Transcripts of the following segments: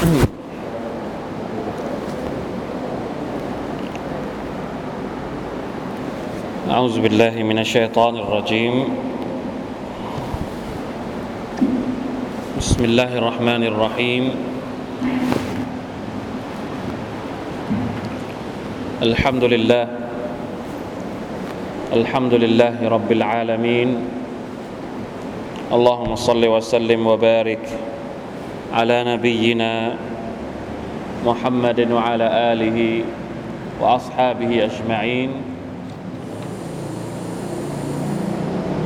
أعوذ بالله من الشيطان الرجيم. بسم الله الرحمن الرحيم. الحمد لله. الحمد لله رب العالمين. اللهم صل وسلم وبارك على نبينا محمد وعلى آله وأصحابه أجمعين.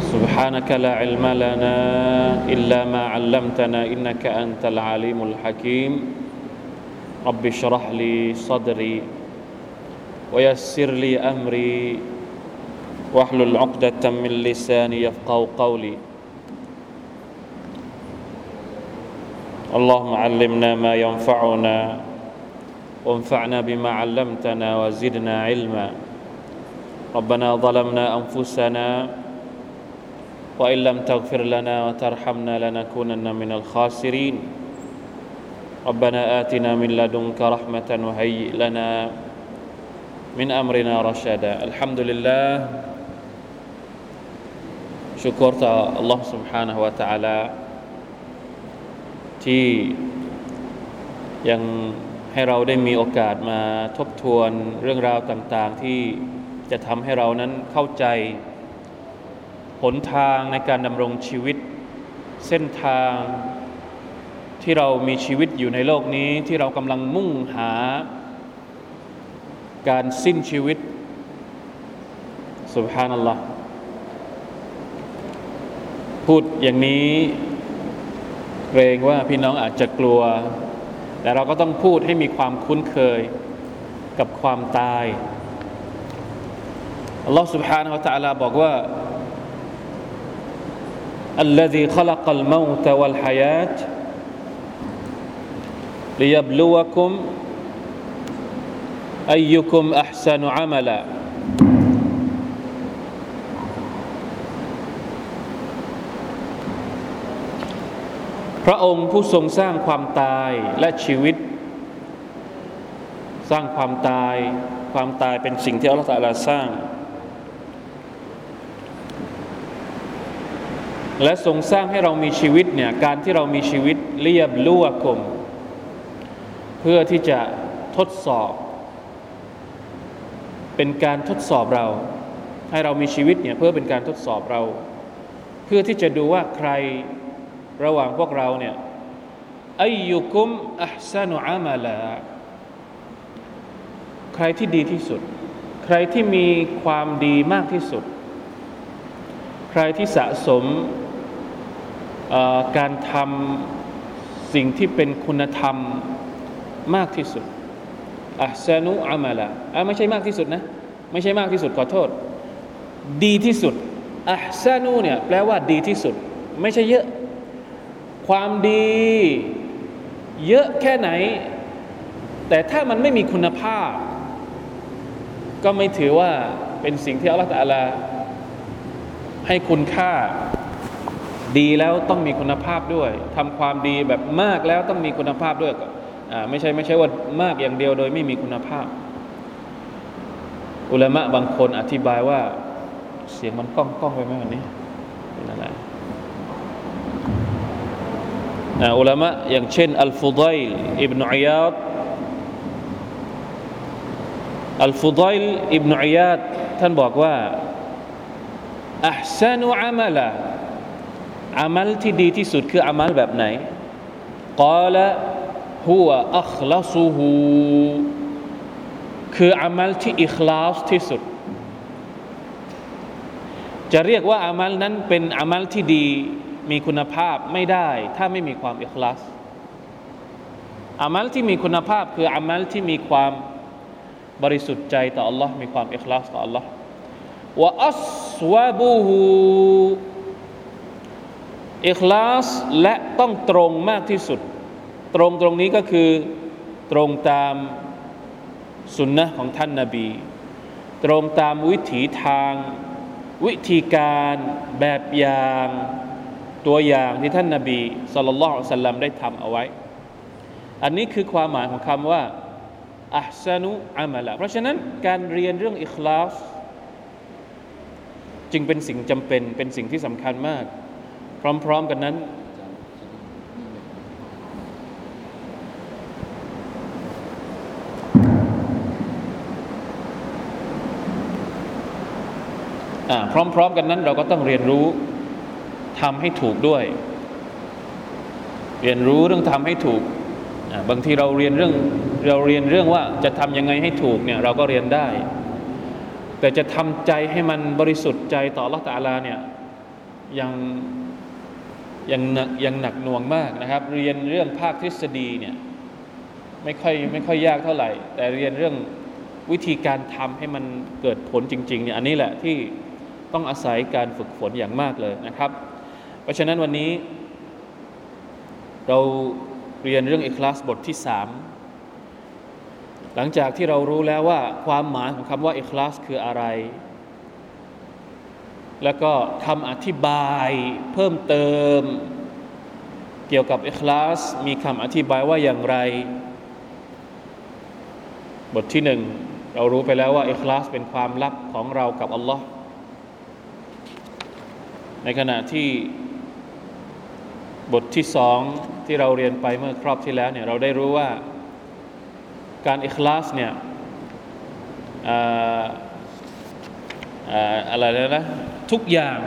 سبحانك لا علم لنا إلا ما علمتنا إنك أنت العليم الحكيم. رب اشرح لي صدري ويسر لي أمري واحلل عقدة من لساني يفقه قولي. اللهم علمنا ما ينفعنا وانفعنا بما علمتنا وزدنا علما. ربنا ظلمنا أنفسنا وإن لم تغفر لنا وترحمنا لنكونن من الخاسرين. ربنا آتنا من لدنك رحمة وهيئ لنا من أمرنا رشدا. الحمد لله شكر الله سبحانه وتعالى. ที่ยังให้เราได้มีโอกาสมาทบทวนเรื่องราวต่าง ๆ ที่จะทำให้เรานั้นเข้าใจหนทางในการดำรงชีวิต เส้นทางที่เรามีชีวิตอยู่ในโลกนี้ที่เรากำลังมุ่งหา การสิ้นชีวิตสุบฮานัลลอฮ์พูดอย่างนี้ เกรงว่าพี่น้องอาจจะกลัว แต่เราก็ต้องพูดให้มีความคุ้นเคยกับความตายอัลลอฮ์ سبحانه และ تعالى บอกว่า الذي خلق الموت والحياة ليبلوكم أيكم أحسن عملا พระองค์ผู้ทรงสร้างความตายและชีวิต สร้างความตาย ความตายเป็นสิ่งที่อัลลอฮฺตะลาสร้าง และทรงสร้างให้เรามีชีวิตเนี่ยการที่เรามีชีวิตเรียบลุ่วกมเพื่อที่จะทดสอบ เป็นการทดสอบเรา ให้เรามีชีวิตเนี่ยเพื่อเป็นการทดสอบเรา เพื่อที่จะดูว่าใคร ระหว่างพวกเราเนี่ยอายุกุมอัพซานุอามาลาใครที่ดีที่สุด ใครที่มีความดีมากที่สุด ใครที่สะสมการทำสิ่งที่เป็นคุณธรรมมากที่สุดอัพซานุอามาลาไม่ใช่มากที่สุดนะ ไม่ใช่มากที่สุดขอโทษ ดีที่สุดอัพซานุเนี่ยแปลว่าดีที่สุด ไม่ใช่เยอะ ความดี เยอะแค่ไหน แต่ถ้ามันไม่มีคุณภาพ ก็ไม่ถือว่าเป็นสิ่งที่อัลลอฮฺตะลาให้คุณค่า ดีแล้วต้องมีคุณภาพด้วยทำความดีแบบมากแล้วต้องมีคุณภาพด้วยอ่าไม่ใช่ไม่ใช่ว่ามากอย่างเดียวโดยไม่มีคุณภาพ อุลามะบางคนอธิบายว่า เสียงมันก้องก้องไปไหมวันนี้เป็นอะไร อุลามะอย่างเช่นอัลฟุดัยลอิบนุอิยาดอัลฟุดัยลอิบนุอิยาดท่านบอกว่าอัพซานุอามัลอามัลที่ดีที่สุดคืออามัลแบบไหนกาละหัวอัคลาซูฮูคืออามัลที่อิคลาสที่สุด จะเรียกว่าอามัลนั้นเป็นอามัลที่ดี มีคุณภาพไม่ได้ถ้าไม่มีความอิคลาสอามัลที่มีคุณภาพคืออามัลที่มีความบริสุทธิ์ใจต่อ Allah มีความอิคลาสต่อ Allah ว่าอัสวาบูฮูอิคลาสและต้องตรงมากที่สุด ตรงตรงนี้ก็คือตรงตามสุนนะของท่านนาบี ตรงตามวิถีทาง วิธีการแบบอย่าง ตัวอย่างที่ท่านนาบีสุลต่านสัลลัมได้ทำเอาไว้ อันนี้คือความหมายของคำว่าอัพซานุอามัละเพราะฉะนั้นการเรียนเรื่องอิคลาสจึงเป็นสิ่งจำเป็นเป็นสิ่งที่สำคัญมาก พร้อม ๆ กันนั้นพร้อม ๆ กันนั้นเราก็ต้องเรียนรู้ ทำให้ถูกด้วย เรียนรู้เรื่องทำให้ถูก บางทีเราเรียนเรื่องเราเรียนเรื่องว่าจะทำยังไงให้ถูกเนี่ยเราก็เรียนได้ แต่จะทำใจให้มันบริสุทธิ์ใจต่อละตาลาเนี่ยยังยังหนักยังหนักหน่วงมากนะครับ เรียนเรื่องภาคทฤษฎีเนี่ยไม่ค่อยไม่ค่อยยากเท่าไหร่ แต่เรียนเรื่องวิธีการทำให้มันเกิดผลจริงๆเนี่ยอันนี้แหละที่ต้องอาศัยการฝึกฝนอย่างมากเลยนะครับ เพราะฉะนั้นวันนี้ เราเรียนเรื่องอิคลาสบทที่สามหลังจากที่เรารู้แล้วว่าความหมายของคำว่าอิคลาสคืออะไร แล้วก็คำอธิบายเพิ่มเติม เกี่ยวกับอิคลาสมีคำอธิบายว่าอย่างไร บทที่หนึ่งเรารู้ไปแล้วว่าอิคลาสเป็นความลับของเรากับอัลลอฮ์ในขณะที่ บทที่สองที่เราเรียนไปเมื่อครอบที่แล้วเนี่ยเราได้รู้ว่าการอิคลาสเนี่ยอะไรแล้วนะทุกอย่าง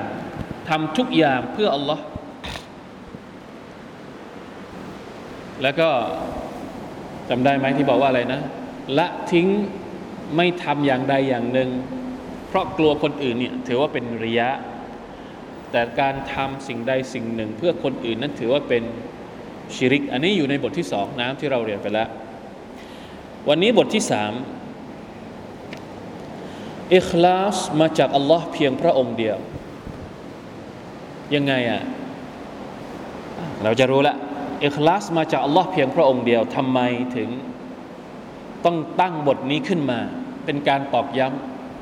ทำทุกอย่างเพื่ออัลลอฮ์แล้วก็จำได้ไหมที่บอกว่าอะไรนะ ละทิ้งไม่ทำอย่างใดอย่างหนึ่ง เพราะกลัวคนอื่นเนี่ยถือว่าเป็นริยะ แต่การทำสิ่งใดสิ่งหนึ่ง เพื่อคนอื่นนั้นถือว่าเป็นชิริก อันนี้อยู่ในบทที่สองนะที่เราเรียนไปแล้ว วันนี้บทที่สามอิคลาสมาจากอัลลอฮ์เพียงพระองค์เดียว ยังไงอะเราจะรู้ละอิคลาสมาจากอัลลอฮ์เพียงพระองค์เดียวทำไมถึงต้องตั้งบทนี้ขึ้นมา เป็นการตอกย้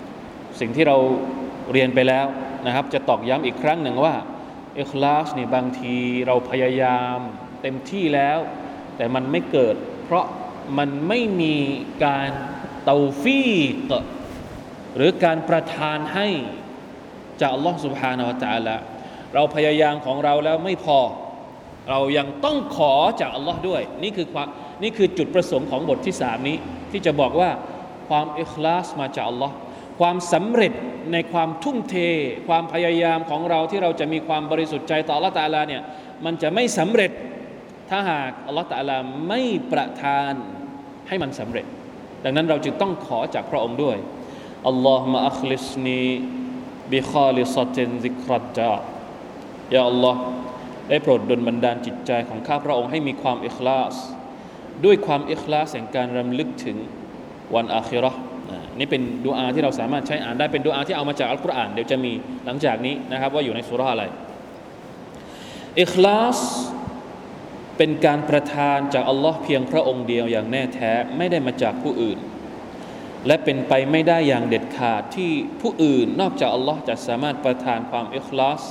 ำสิ่งที่เราเรียนไปแล้ว นะครับ จะตอกย้ำอีกครั้งหนึ่งว่าเอคลาสเนี่ยบางทีเราพยายามเต็มที่แล้ว แต่มันไม่เกิด เพราะมันไม่มีการเตาฟีกหรือการประทานให้จากอัลลอฮ์สุบฮานาวะตาละเราพยายามของเราแล้วไม่พอ เรายังต้องขอจากอัลลอฮ์ด้วย นี่คือความนี่คือจุดประสงค์ของบทที่สามนี้ ที่จะบอกว่าความอิคลาสมาจากอัลลอฮ์ ความสำเร็จในความทุ่มเท ความพยายามของเราที่เราจะมีความบริสุทธิ์ใจต่อลลอฮฺตาลาเนี่ยมันจะไม่สำเร็จถ้าหากอัลลอฮฺตาลาไม่ประทานให้มันสำเร็จ ดังนั้นเราจึงต้องขอจากพระองค์ด้วยอัลลอฮฺมะอัคลิสนีบิคาลิซตินซิครัจายาอัลลอฮ์ได้โปรดดลบันดาลจิตใจของข้าพระองค์ให้มีความอิคลาส ด้วยความอิคลาสแห่งการรำลึกถึงวันอาคิรอ นี่เป็นดูอาที่เราสามารถใช้อ่านได้เป็นดูอาที่เอามาจากอัลกุรอานเดี๋ยวจะมีหลังจากนี้นะครับว่าอยู่ในสุราอะไรอิคลาสเป็นการประทานจากอัลลอฮ์เพียงพระองค์เดียวอย่างแน่แท้ไม่ได้มาจากผู้อื่น และเป็นไปไม่ได้อย่างเด็ดขาดที่ผู้อื่นนอกจากอัลลอฮ์จะสามารถประทานความอิคลาส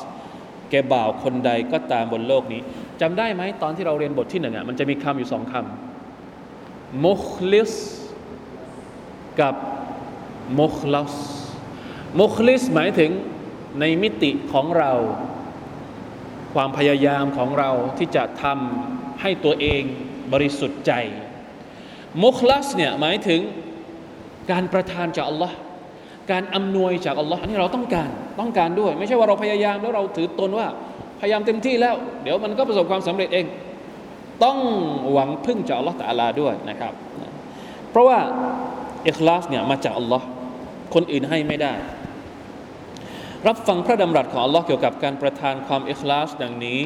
แก่บ่าวคนใดก็ตามบนโลกนี้จำได้ไหมตอนที่เราเรียนบทที่หนึ่งอะมันจะมีคำอยู่สองคำมุคลิสกับ มุคลัสมุคลิสหมายถึงในมิติของเรา ความพยายามของเราที่จะทำให้ตัวเองบริสุทธิ์ใจ มุคลัสเนี่ยหมายถึงการประทานจากอัลลอฮ์การอำนวยจากอัลลอฮ์อันนี้เราต้องการต้องการด้วย ไม่ใช่ว่าเราพยายามแล้วเราถือตนว่าพยายามเต็มที่แล้ว เดี๋ยวมันก็ประสบความสำเร็จเอง ต้องหวังพึ่งจากอัลลอฮ์ต่าลาด้วยนะครับ เพราะว่า อิคลาสเนี่ยมาจากอัลลอฮ์คนอื่นให้ไม่ได้ รับฟังพระดำรัสของอัลลอฮ์เกี่ยวกับการประทานความอิคลาสดังนี้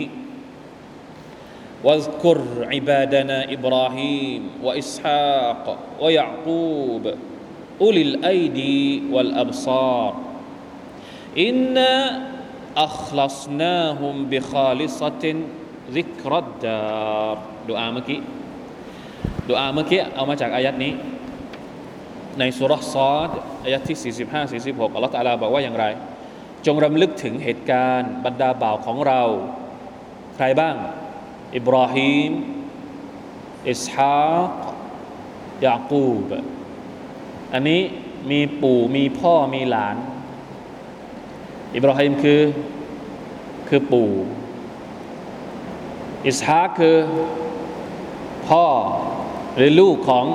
واذكر عبادنا إبراهيم وإسحاق ويعقوب أولي الأيدي والأبصار إنا أخلصناهم بخالصة ذكر الدار ดูอาเมื่อกี้ดูอาเมื่อกี้เอามาจากอายัดนี้ ในสุรษซอดอายะที่ 45 46อัลลอฮฺตาลาบอกว่าอย่างไร จงรำลึกถึงเหตุการณ์บรรดาบ่าวของเรา ใครบ้าง อิบราฮิมอิสฮากยากูบ อันนี้มีปู่มีพ่อมีหลาน อิบราฮิมคือคือปู่อิสฮากคือพ่อหรือลูกของ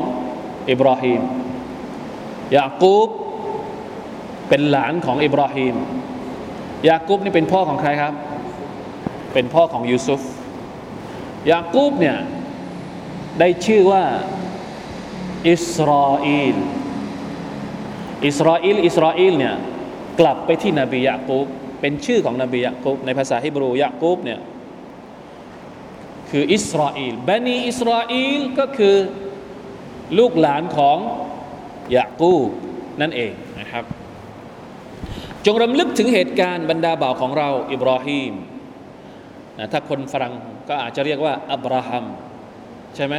อิบราฮิม ยากูบเป็นหลานของอิบราฮิมยากูบนี่เป็นพ่อของใครครับ เป็นพ่อของยูซุฟยากูบเนี่ยได้ชื่อว่าอิสราเอลอิสราเอลอิสราเอลเนี่ยกลับไปที่นบียะกูบเป็นชื่อของนบียะกูบในภาษาฮิบรูยะกูบเนี่ยคืออิสราเอลบันีอิสราเอลก็คือลูกหลานของ ยะกูบนั่นเองนะครับ จงรำลึกถึงเหตุการณ์บรรดาบ่าวของเรา อิบราฮิมนะถ้าคนฝรั่งก็อาจจะเรียกว่าอับราฮัมใช่ไหม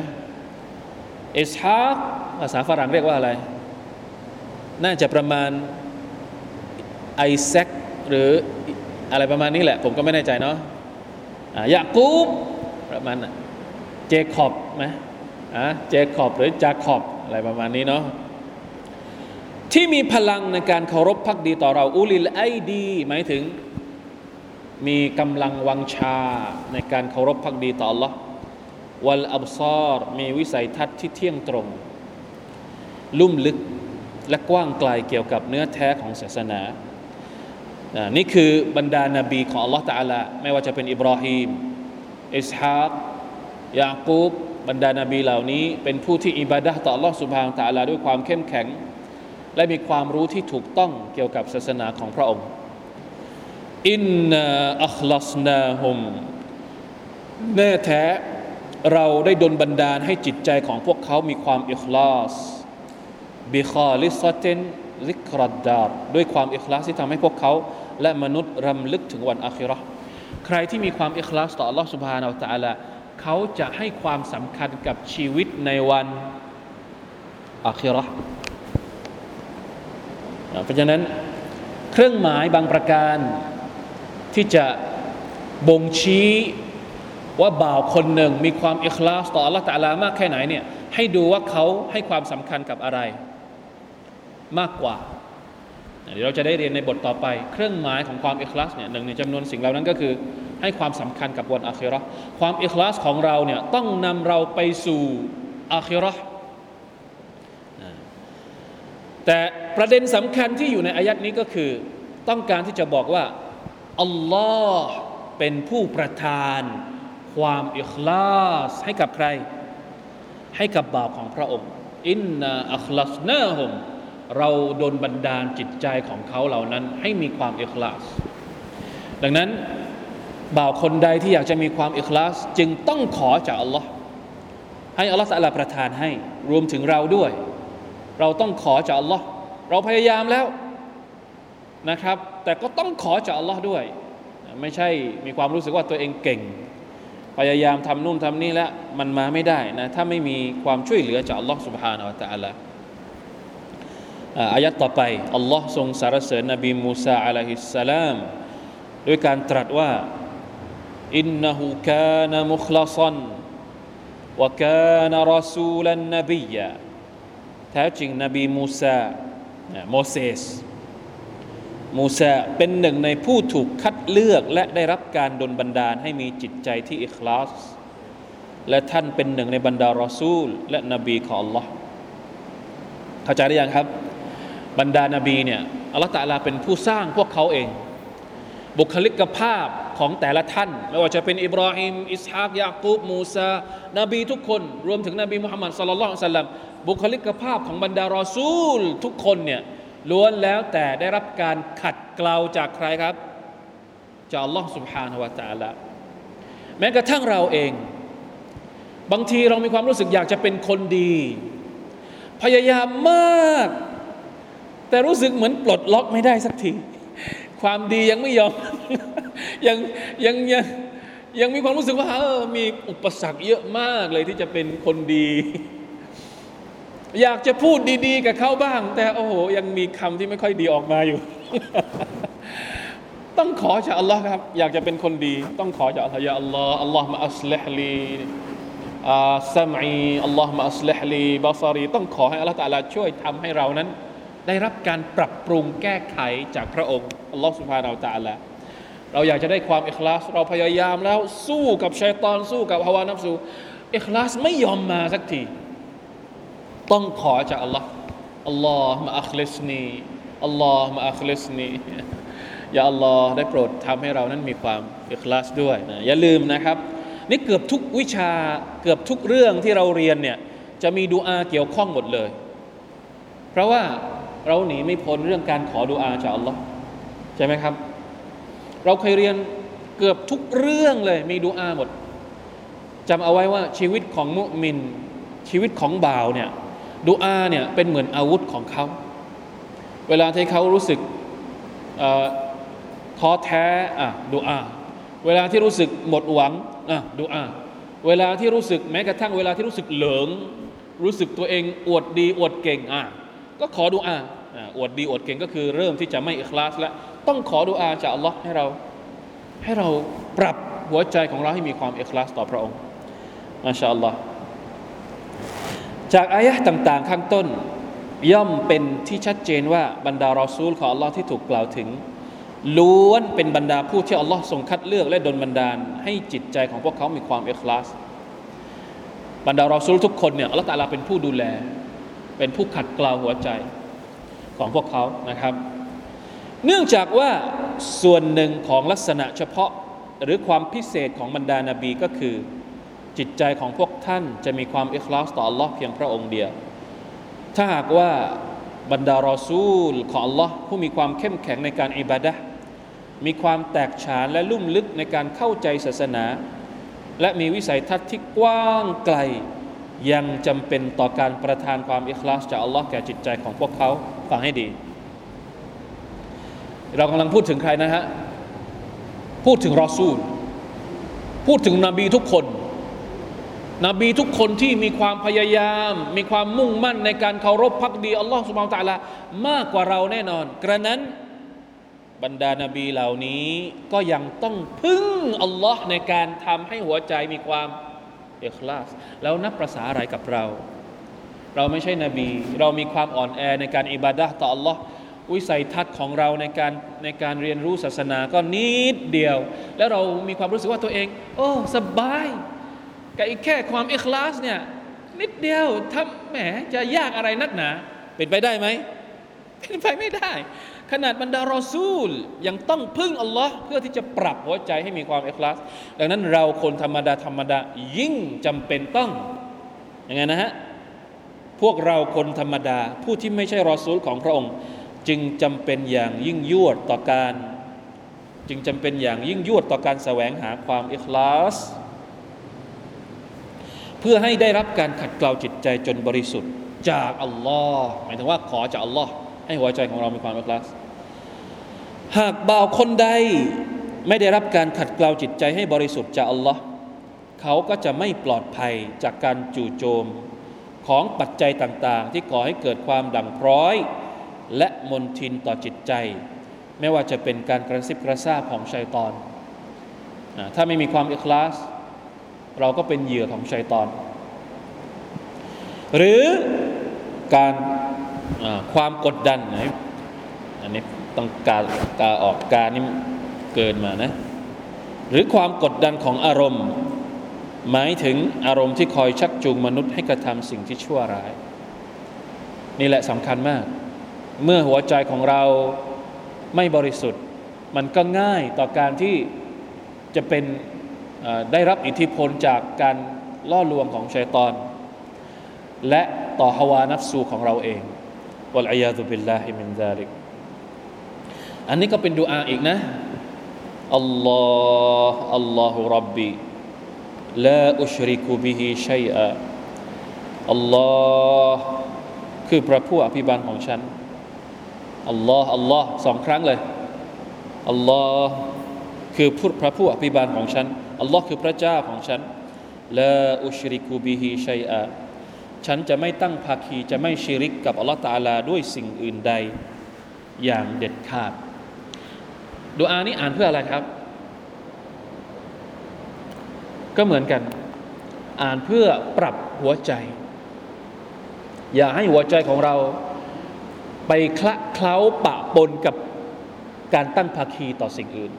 อิสฮากภาษาฝรั่งเรียกว่าอะไร น่าจะประมาณไอแซคหรืออะไรประมาณนี้แหละ ผมก็ไม่แน่ใจเนาะยากูบประมาณเจคอบไหมอะเจคอบหรือจาคอบอะไรประมาณนี้เนาะ ที่มีพลังในการเคารพพักดีต่อเราอุลิลไอดี หมายถึง มีกำลังวังชาในการเคารพพักดีต่อ Allah วัลอับซอรมีวิสัยทัศน์ที่เที่ยงตรง ลุ่มลึกและกว้างไกลเกี่ยวกับเนื้อแท้ของศาสนา นี่คือบรรดานาบีของ Allah ตาลาไม่ว่าจะเป็นอิบราฮิมอิสฮากยากูบบรรดานาบีเหล่านี้ เป็นผู้ที่อิบาดะต่อ Allah สุบฮานตะลาด้วยความเข้มแข็ง และมีความรู้ที่ถูกต้องเกี่ยวกับศาสนาของพระองค์อินนาอัคลัสนาฮุมแน่แท้เราได้ดลบันดาลให้จิตใจของพวกเขามีความอิคลาสบิคอลิซเตนลิกรัดดารด้วยความอิคลาสที่ทำให้พวกเขา และมนุษย์รำลึกถึงวันอาคิรอใครที่มีความอิคลาสต่อ Allah سبحانه และ تعالى เขาจะให้ความสำคัญกับชีวิตในวันอาคิรอ เพราะฉะนั้นเครื่องหมายบางประการที่จะบ่งชี้ว่าบ่าวคนหนึ่งมีความอิคลาสต่อ Allah ตะลามากแค่ไหนเนี่ยให้ดูว่าเขาให้ความสำคัญกับอะไร มากกว่าเดี๋ยวเราจะได้เรียนในบทต่อไป เครื่องหมายของความอิคลาสเนี่ยหนึ่งในจำนวนสิ่งเหล่านั้นก็คือ ให้ความสำคัญกับวันอาคิรอความอิคลาสของเราเนี่ยต้องนำเราไปสู่อาคิรอ แต่ประเด็นสำคัญที่อยู่ในอายัดนี้ก็คือ ต้องการที่จะบอกว่าอัลลอฮ์เป็นผู้ประทาน ความอิคลาสให้กับใคร ให้กับบ่าวของพระองค์ อินนาอัคลัสนาฮุมเราโดนบันดาลจิตใจของเขาเหล่านั้น ให้มีความอิคลาส ดังนั้นบ่าวคนใดที่อยากจะมีความอิคลาส จึงต้องขอจากอัลลอฮ์ให้อัลลอฮ์สัลลาประทานให้รวมถึงเราด้วย เราต้องขอจากอัลลอฮ์เราพยายามแล้วนะครับ แต่ก็ต้องขอจากอัลลอฮ์ด้วย ไม่ใช่มีความรู้สึกว่าตัวเองเก่งพยายามทำนู่นทำนี่แล้วมันมาไม่ได้นะถ้าไม่มีความช่วยเหลือจากอัลลอฮ์ سبحانه และ تعالى อายัดต่อไปอัลลอฮ์ทรงสรรเสริญนบีมูซาอะลัยฮิสสลามด้วยการตรัสว่าอินนหูกานมุคลาซันวะกานรอซูลันนบียะ แท้จริงนบีมูซาโมเสสมูซาเป็นหนึ่งในผู้ถูกคัดเลือกและได้รับการดลบันดาลให้มีจิตใจที่อิคลาส และท่านเป็นหนึ่งในบรรดารอซูล และนบีของ Allah เข้าใจได้ยังครับ บรรดานาบีเนี่ยอัลลอฮฺตาลาเป็นผู้สร้างพวกเขาเอง บุคลิกภาพของแต่ละท่าน ไม่ว่าจะเป็นอิบราฮิมอิสฮากยากูบมูซานบีทุกคน รวมถึงนบีมุฮัมมัดสัลลัลลอฮุซัลลัม บุคลิกภาพของบรรดารอซูล ทุกคนเนี่ยล้วนแล้วแต่ได้รับการขัดเกลาจากใครครับ จากอัลลอฮ์ سبحانه และ تعالى แม้กระทั่งเราเอง บางทีเรามีความรู้สึกอยากจะเป็นคนดี พยายามมาก แต่รู้สึกเหมือนปลดล็อกไม่ได้สักที ความดียังไม่ยอม ยังยังยังยังมีความรู้สึกว่าเออมีอุปสรรคเยอะมากเลยที่จะเป็นคนดี อยากจะพูดดีๆ กับเขาบ้าง แต่โอ้โห ยังมีคำที่ไม่ค่อยดีออกมาอยู่ ต้องขอจากอัลลอฮ์ครับ อยากจะเป็นคนดี ต้องขอจากอัลลอฮ์ยาอัลลอฮ์อัลลอฮ์มาอัสลิฮลีสัมอีอัลลอฮฺมะอัสลิฮลีบาซารี ต้องขอให้อัลลอฮฺตะอาลาช่วยทำให้เรานั้น ได้รับการปรับปรุงแก้ไขจากพระองค์อัลลอฮฺสุบฮานาอัลตะอาลาเราอยากจะได้ความอิคลาส เราพยายามแล้วสู้กับชัยตอนสู้กับฮาวานับสูอิคลาสไม่ยอมมาสักที ต้องขอจากอัลลอฮ์อัลลอฮ์มาอัคลิสนีอัลลอฮ์มาอัคลิสนีอย่าอัลลอฮ์ได้โปรดทำให้เรานั้นมีความอิคลาสด้วยนะอย่าลืมนะครับ นี่เกือบทุกวิชาเกือบทุกเรื่องที่เราเรียนเนี่ยจะมีดูอาเกี่ยวข้องหมดเลย เพราะว่าเราหนีไม่พ้นเรื่องการขอดูอาจากอัลลอฮ์ใช่ไหมครับ เราเคยเรียนเกือบทุกเรื่องเลยมีดูอาหมดจำเอาไว้ว่าชีวิตของมุมินชีวิตของบ่าวเนี่ย ดูอาเนี่ยเป็นเหมือนอาวุธของเขา เวลาที่เขารู้สึกท้อแท้อะดูอา เวลาที่รู้สึกหมดหวังอะดูอา เวลาที่รู้สึกแม้กระทั่งเวลาที่รู้สึกเหลิง รู้สึกตัวเองอวดดีอวดเก่งอะก็ขอดูอาอวดดีอวดเก่งก็คือเริ่มที่จะไม่อิคลาสแล้วต้องขอดูอาจากอัลลอฮ์ให้เราให้เราปรับหัวใจของเราให้มีความอิคลาสต่อพระองค์มาชาอัลลอฮ์ จากอายะห์ต่างๆ ข้างต้น ย่อมเป็นที่ชัดเจนว่าบรรดารอซูลของอัลลอฮ์ที่ถูกกล่าวถึง ล้วนเป็นบรรดาผู้ที่อัลลอฮ์ทรงคัดเลือกและดลบันดาล ให้จิตใจของพวกเขามีความเอกลาสบรรดารอซูลทุกคนเนี่ยอัลลอฮ์ตาลาเป็นผู้ดูแล เป็นผู้ขัดเกลาหัวใจของพวกเขานะครับ เนื่องจากว่าส่วนหนึ่งของลักษณะเฉพาะหรือความพิเศษของบรรดานาบีก็คือ จิตใจของพวกท่านจะมีความอิคลาสต่อ Allah เพียงพระองค์เดียว ถ้าหากว่าบรรดารอซูลของ Allah ผู้มีความเข้มแข็งในการอิบาดะมีความแตกฉานและลุ่มลึกในการเข้าใจศาสนา และมีวิสัยทัศน์ที่กว้างไกล ยังจำเป็นต่อการประทานความอิคลาสจาก Allah แก่จิตใจของพวกเขาฟังให้ดี เรากำลังพูดถึงใครนะฮะ พูดถึงรอซูล พูดถึงนบีทุกคน นบีทุกคนที่มีความพยายาม มีความมุ่งมั่นในการเคารพพักดีอัลลอฮฺสุบานตะลามากกว่าเราแน่นอน กระนั้นบรรดานาบีเหล่านี้ก็ยังต้องพึ่งอัลลอฮ์ในการทำให้หัวใจมีความเอกลาสแล้วนับประษาอะไรกับเรา เราไม่ใช่นบี เรามีความอ่อนแอในการอิบาดะต่ออัลลอฮ์วิสัยทัศน์ของเราในการในการเรียนรู้ศาสนาก็นิดเดียว แล้วเรามีความรู้สึกว่าตัวเอง โอ้สบาย กับอีกแค่ความอิคลาสเนี่ยนิดเดียวทำแหมจะยากอะไรนักหนาเป็นไปได้ไหมเป็นไปไม่ได้ ขนาดบรรดารอซูล ยังต้องพึ่งอัลลอฮ์เพื่อที่จะปรับหัวใจให้มีความอิคลาสดังนั้นเราคนธรรมดาธรรมดายิ่งจำเป็นต้องยังไงนะฮะพวกเราคนธรรมดา ผู้ที่ไม่ใช่รอซูลของพระองค์ จึงจำเป็นอย่างยิ่งยวดต่อการ จึงจำเป็นอย่างยิ่งยวดต่อการแสวงหาความอิคลาส พื่อให้ได้รับการขัดเกลาจิตใจจนบริสุทธิ์ จากอัลลอฮ์หมายถึงว่าขอจากอัลลอฮ์ให้หัวใจของเรามีความอิคลาสหากบ่าวคนใดไม่ได้รับการขัดเกลาจิตใจให้บริสุทธิ์จากอัลลอฮ์เขาก็จะไม่ปลอดภัยจากการจู่โจมของปัจจัยต่าง ๆ ที่ก่อให้เกิดความดังพร้อย และมนทินต่อจิตใจ ไม่ว่าจะเป็นการกระซิบกระซาบของชัยตอน ถ้าไม่มีความอิคลาส เราก็เป็นเหยื่อของชัยตอน หรือการความกดดันนะอันนี้ต้องการกาออกการนี่เกินมานะ หรือความกดดันของอารมณ์ หมายถึงอารมณ์ที่คอยชักจูงมนุษย์ให้กระทำสิ่งที่ชั่วร้าย นี่แหละสำคัญมาก เมื่อหัวใจของเราไม่บริสุทธิ์ มันก็ง่ายต่อการที่จะเป็น ได้รับอิทธิพลจากการล่อลวงของชัยตอน และต่อฮาวานัฟซูของเราเองوالعياذ بالله من ذلك อันนี้ก็เป็นดูอาอีกนะالله الله ربي لا أشرك به شيئا อัลลอฮ์คือพระผู้อภิบาลของฉันอัลลอฮ์อัลลอฮ์สองครั้งเลยอัลลอฮ์คือพระผู้อภิบาลของฉัน อัลลอฮ์คือพระเจ้าของฉันละอุชริกูบิฮิชัยอะฉันจะไม่ตั้งภาคีจะไม่ชิริกกับอัลลอฮ์ตาลาด้วยสิ่งอื่นใดอย่างเด็ดขาดดูอานี้อ่านเพื่ออะไรครับ ก็เหมือนกัน อ่านเพื่อปรับหัวใจ อย่าให้หัวใจของเราไปคละเคล้าปะปนกับการตั้งภาคีต่อสิ่งอื่น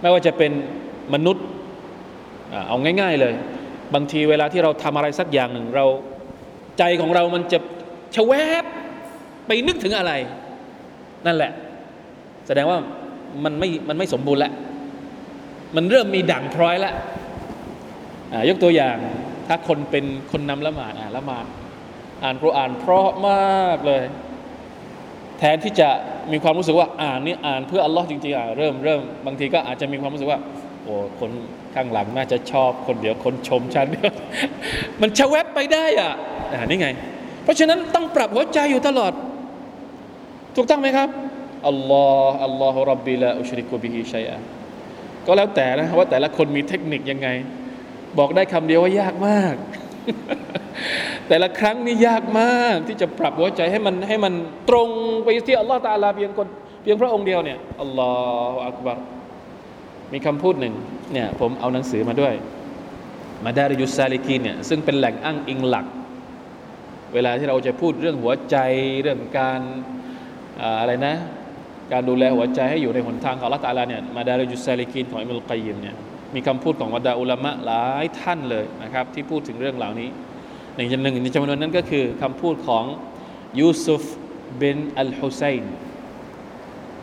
ไม่ว่าจะเป็น มนุษย์เอาง่าย ๆเลย บางทีเวลาที่เราทำอะไรสักอย่างหนึ่งเราใจของเรามันจะชะแวบไปนึกถึงอะไร นั่นแหละ แสดงว่ามันไม่มันไม่สมบูรณ์แล้วมันเริ่มมีด่างพร้อยแล้วยกตัวอย่างถ้าคนเป็นคนนำละหมาดอ่านละหมาดอ่านกุรอานเพราะมากเลย แทนที่จะมีความรู้สึกว่าอ่านนี่อ่านเพื่ออัลลอฮ์จริงๆอะเริ่มเริ่มบางทีก็อาจจะมีความรู้สึกว่า อ้คนข้างหลังน่าจะชอบคนเดียวคนชมฉันมันชะแวบไปได้อะอ่านี่ไง เพราะฉะนั้นต้องปรับหัวใจอยู่ตลอด ถูกต้องไหมครับอัลลอฮ์อัลลอฮฺรับบิละอุชริกุบิฮิชัยอะก็แล้วแต่นะว่าแต่ละคนมีเทคนิคยังไง บอกได้คำเดียวว่ายากมาก แต่ละครั้งนี่ยากมากที่จะปรับหัวใจให้มันให้มันตรงไปที่อัลลอฮฺตาลาเพียงคนเพียงพระองค์เดียวเนี่ยอัลลอฮฺอักบาร มีคำพูดหนึ่งเนี่ยผมเอาหนังสือมาด้วย มาดาริยุสซาลิกีเนี่ยซึ่งเป็นแหล่งอ้างอิงหลัก เวลาที่เราจะพูดเรื่องหัวใจเรื่องการอะไรนะ การดูแลหัวใจให้อยู่ในหนทางของอัลลอฮฺตาลาเนี่ยمدارج السالكين ของอิบนุลก็อยยิมเนี่ยมีคำพูดของบรรดาอุลามะหลายท่านเลยนะครับ ที่พูดถึงเรื่องเหล่านี้หนึ่งจำหนึ่งในจำนวนนั้นก็คือคำพูดของยูซุฟบินอัลฮุซัยน์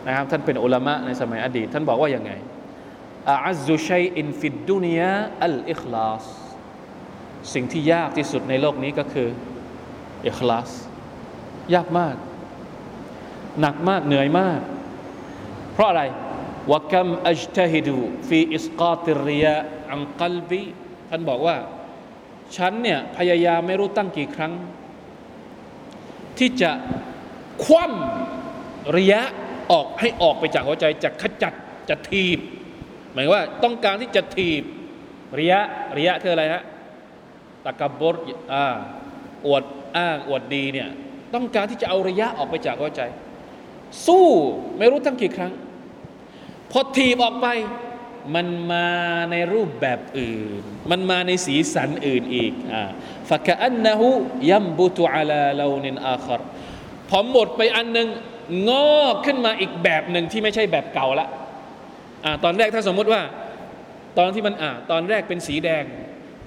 นะครับท่านเป็นอุลามะในสมัยอดีต ท่านบอกว่าอย่างไง أعز شيء في الدنياอัลอิคลาสสิ่งที่ยากที่สุดในโลกนี้ก็คืออิคลาสยากมาก หนักมากเหนื่อยมาก เพราะอะไรวกัมอัจตฮิดูฟีอิสกาติริยะอันกัลบีท่านบอกว่า ฉันเนี่ยพยายามไม่รู้ตั้งกี่ครั้ง ที่จะคว่ำระยะออกให้ออกไปจากหัวใจจะขจัดจะทีบ หมายว่าต้องการที่จะทีบระยะระยะคืออะไรฮะตะกบดอ่าอวดอ้างอวดดีเนี่ยต้องการที่จะเอาระยะออกไปจากหัวใจ สู้ไม่รู้ตั้งกี่ครั้ง พอทีบออกไป มันมาในรูปแบบอื่น มันมาในสีสันอื่นอีกอ่าฟักอันนะฮูยัมบุตุอาลาลานินอาครพอหมดไปอันหนึ่งงอกขึ้นมาอีกแบบหนึ่งที่ไม่ใช่แบบเก่าละ อ่าตอนแรกถ้าสมมติว่า ตอนที่มันอ่าตอนแรกเป็นสีแดง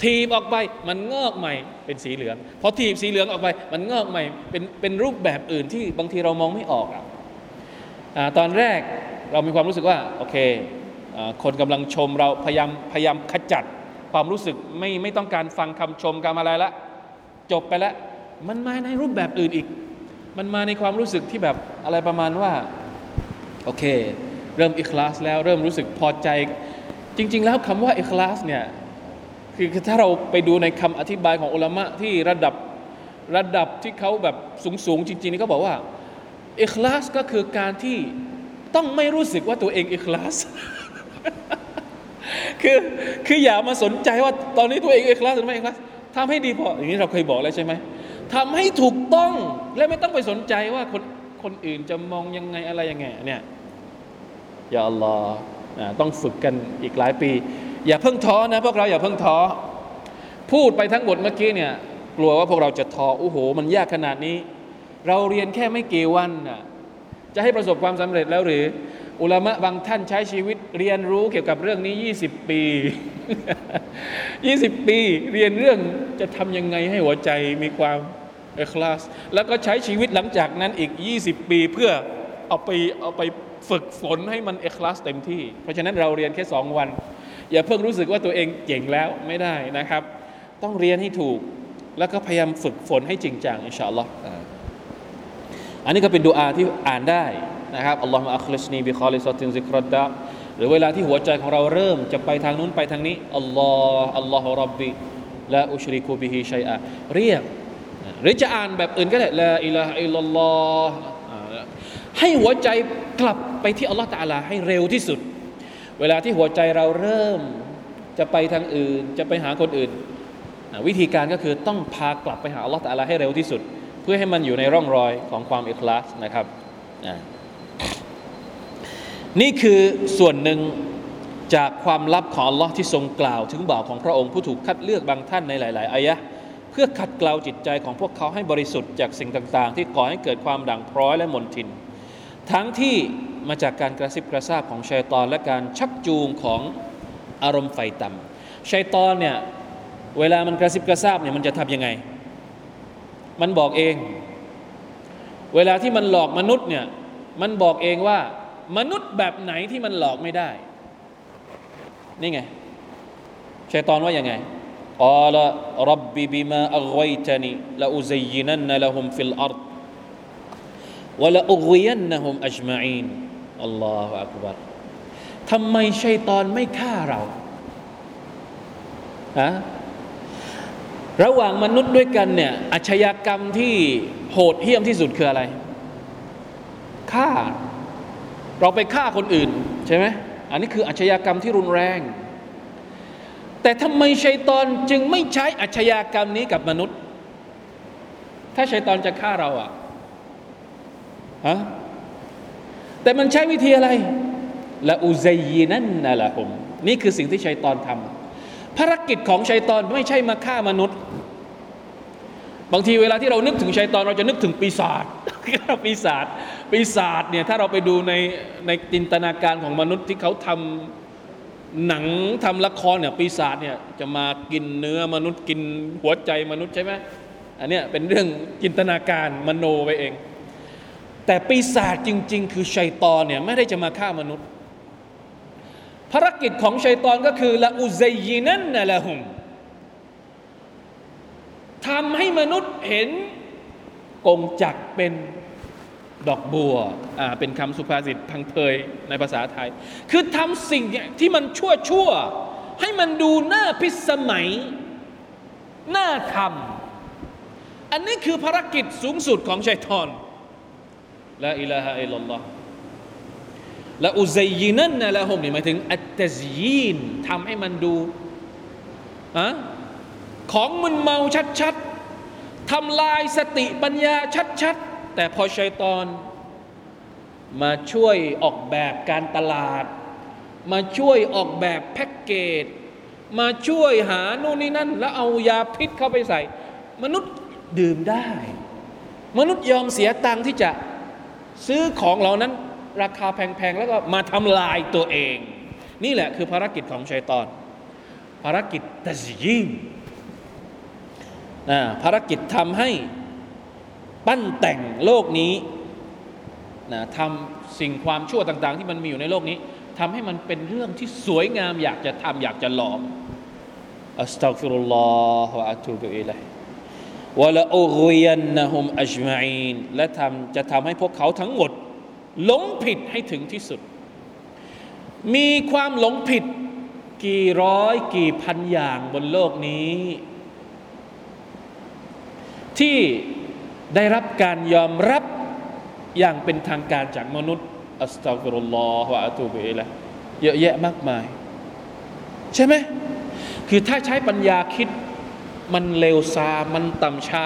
ทีบออกไปมันงอกใหม่เป็นสีเหลืองพอทีบสีเหลืองออกไป มันงอกใหม่เป็นเป็นรูปแบบอื่นที่บางทีเรามองไม่ออกอะตอนแรกเรามีความรู้สึกว่าโอเคคนกำลังชมเราพยายามพยายามขจัดความรู้สึกไม่ไม่ต้องการฟังคำชมคำอะไรละ จบไปแล้ว มันมาในรูปแบบอื่นอีก มันมาในความรู้สึกที่แบบอะไรประมาณว่า โอเค เริ่มอิคลาสแล้วเริ่มรู้สึกพอใจ จริง ๆ แล้วคำว่าอิคลาสเนี่ยคือถ้าเราไปดูในคำอธิบายของอุลามะที่ระดับระดับที่เขาแบบสูงๆจริงๆนี่เขาบอกว่าอิคลาสก็คือการที่ต้องไม่รู้สึกว่าตัวเองอิคลาสคือคืออย่ามาสนใจว่าตอนนี้ตัวเองอิคลาสหรือไม่อิคลาสทำให้ดีพออย่างนี้เราเคยบอกแล้วใช่ไหมทำให้ถูกต้องและไม่ต้องไปสนใจว่าคนคนอื่นจะมองยังไงอะไรยังไงเนี่ย ย่าอัลลอฮ์ต้องฝึกกันอีกหลายปี อย่าเพิ่งท้อนะพวกเราอย่าเพิ่งท้อพูดไปทั้งหมดเมื่อกี้เนี่ยกลัวว่าพวกเราจะท้อโอ้โห มันยากขนาดนี้ เราเรียนแค่ไม่กี่วันน่ะจะให้ประสบความสำเร็จแล้วหรือ อุลามะบางท่านใช้ชีวิตเรียนรู้เกี่ยวกับเรื่องนี้ 20 ปี 20 ปี เรียนเรื่องจะทำยังไงให้หัวใจมีความเอคลาสแล้วก็ใช้ชีวิตหลังจากนั้นอีก 20 ปีเพื่อเอาไปเอาไป ฝึกฝนให้มันเอคลาสเต็มที่ เพราะฉะนั้นเราเรียนแค่สองวัน อย่าเพิ่งรู้สึกว่าตัวเองเก่งแล้วไม่ได้นะครับ ต้องเรียนให้ถูก แล้วก็พยายามฝึกฝนให้จริงจังอินชาอัลลอฮ์อันนี้ก็เป็นดูอาที่อ่านได้นะครับاللهم أخلصني بخالصة ذكرى الدار หรือเวลาที่หัวใจของเราเริ่มจะไปทางนู้นไปทางนี้الله الله ربي لا أشرك به شيئا เรียกหรือจะอ่านแบบอื่นก็ได้لا إله إلا الله ให้หัวใจกลับไปที่อัลลอฮฺตาลาให้เร็วที่สุด เวลาที่หัวใจเราเริ่มจะไปทางอื่น จะไปหาคนอื่น วิธีการก็คือต้องพากลับไปหาอัลลอฮฺตาลาให้เร็วที่สุด เพื่อให้มันอยู่ในร่องรอยของความอิคลาสนะครับนี่คือส่วนหนึ่งจากความลับของ Allah ที่ทรงกล่าว ถึงบ่าวของพระองค์ผู้ถูกคัดเลือกบางท่านในหลาย ๆอายะเพื่อขัดเกลาจิตใจของพวกเขาให้บริสุทธิ์จากสิ่งต่าง ๆ ที่ก่อให้เกิดความด่างพร้อยและมนทิน ทั้งที่มาจากการกระซิบกระซาบของชัยตอนและการชักจูงของอารมณ์ไฟต่ำชัยตอนเนี่ยเวลามันกระซิบกระซาบเนี่ยมันจะทำยังไง มันบอกเอง เวลาที่มันหลอกมนุษย์เนี่ยมันบอกเองว่ามนุษย์แบบไหนที่มันหลอกไม่ได้ นี่ไงชัยตอนว่ายังไงกาลรับบิบิมาอักวตานีละอุซัยนันละฮุมฟิลอัรด วะละอุกยันนะฮุมอัจมาอีนอัลลอฮฺอักบัรทำไมชัยตอนไม่ฆ่าเราฮะระหว่างมนุษย์ด้วยกันเนี่ยอาชญากรรมที่โหดเหี้ยมที่สุดคืออะไรฆ่า เราไปฆ่าคนอื่นใช่ไหมอันนี้คืออาชญากรรมที่รุนแรง แต่ทำไมชัยตอนจึงไม่ใช้อาชญากรรมนี้กับมนุษย์ ถ้าชัยตอนจะฆ่าเราอะ ฮะแต่มันใช้วิธีอะไรละอุซัยนั่นนะละผมนี่คือสิ่งที่ชัยตอนทำภารกิจของชัยตอนไม่ใช่มาฆ่ามนุษย์ บางทีเวลาที่เรานึกถึงชัยตอนเราจะนึกถึงปีศาจปีศาจปีศาจเนี่ยถ้าเราไปดูในในจินตนาการของมนุษย์ที่เขาทำหนังทำละครเนี่ยปีศาจเนี่ยจะมากินเนื้อมนุษย์กินหัวใจมนุษย์ใช่ไหมอันเนี้ยเป็นเรื่องจินตนาการมโนไปเอง แต่ปีศาจจริง ๆ คือชัยตอนเนี่ยไม่ได้จะมาฆ่ามนุษย์ ภารกิจของชัยตอนก็คือละอุซัยนันนะละหุมทำให้มนุษย์เห็นกงจักเป็นดอกบัว อ่า เป็นคำสุภาษิตพังเพยในภาษาไทย คือทำสิ่งที่มันชั่วชั่ว ให้มันดูน่าพิสมัยน่าทำ อันนี้คือภารกิจสูงสุดของชัยตอน ละอิลาฮะอิลลัลลอฮ์ละอุซัยนันนะละฮุมนี่หมายถึง อัตตซยีนทำให้มันดูอะของมึนเมาชัดๆทำลายสติปัญญาชัดๆ แต่พอชัยตอน มาช่วยออกแบบการตลาด มาช่วยออกแบบแพ็กเกจ มาช่วยหาโน่นนี่นั่น แล้วเอายาพิษเข้าไปใส่ มนุษย์ดื่มได้ มนุษย์ยอมเสียตังค์ที่จะ ซื้อของเหล่านั้นราคาแพงๆ แล้วก็มาทำลายตัวเอง นี่แหละคือภารกิจของชัยตอน ภารกิจตัซยีนภารกิจทำให้ปั้นแต่งโลกนี้นะทำสิ่งความชั่วต่าง ๆ ที่มันมีอยู่ในโลกนี้ทำให้มันเป็นเรื่องที่สวยงามอยากจะทำอยากจะหลอมอัสตัฟิรุลลอฮฺวะอะตูบิอิลัย วะละอุกยันนะฮุมอัจมาอีนและทำจะทำให้พวกเขาทั้งหมด หลงผิดให้ถึงที่สุด มีความหลงผิดกี่ร้อยกี่พันอย่างบนโลกนี้ ที่ได้รับการยอมรับอย่างเป็นทางการจากมนุษย์อัสตัฟิรุลลอฮฺวะอะตูบิละเยอะแยะมากมาย ใช่ไหมคือถ้าใช้ปัญญาคิด มันเลวซามันต่ำช้า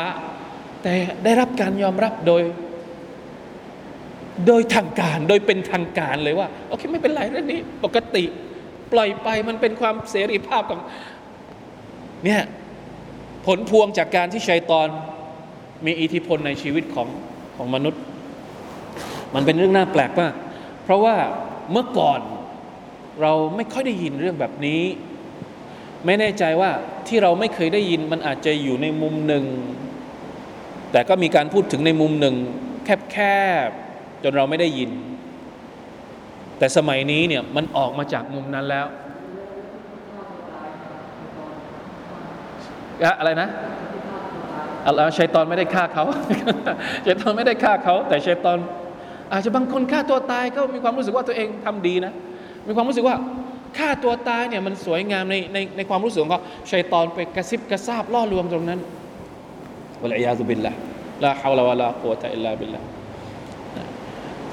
แต่ได้รับการยอมรับโดย โดยทางการโดยเป็นทางการเลยว่าโอเคไม่เป็นไรเรื่องนี้ ปกติ ปล่อยไปมันเป็นความเสรีภาพของเนี่ยผลพวงจากการที่ชัยตอนมีอิทธิพลในชีวิตของของมนุษย์ มันเป็นเรื่องน่าแปลกมาก เพราะว่าเมื่อก่อนเราไม่ค่อยได้ยินเรื่องแบบนี้ ไม่แน่ใจว่าที่เราไม่เคยได้ยินมันอาจจะอยู่ในมุมหนึ่ง แต่ก็มีการพูดถึงในมุมหนึ่ง แคบๆจนเราไม่ได้ยิน แต่สมัยนี้เนี่ยมันออกมาจากมุมนั้นแล้วอะไรนะอัลลอฮ์ชัยตอนไม่ได้ฆ่าเขาชัยตอนไม่ได้ฆ่าเขา แต่ชัยตอน อาจจะบางคนฆ่าตัวตายก็มีความรู้สึกว่าตัวเองทำดีนะ มีความรู้สึกว่า ฆ่าตัวตายเนี่ยมันสวยงามในในในความรู้สึกของเขาชัยตอนไปกระซิบกระซาบล่อลวงตรงนั้นวะลัยยาซุบิลละลาฮาวลาวะลาโควตะอิลลาบิลละ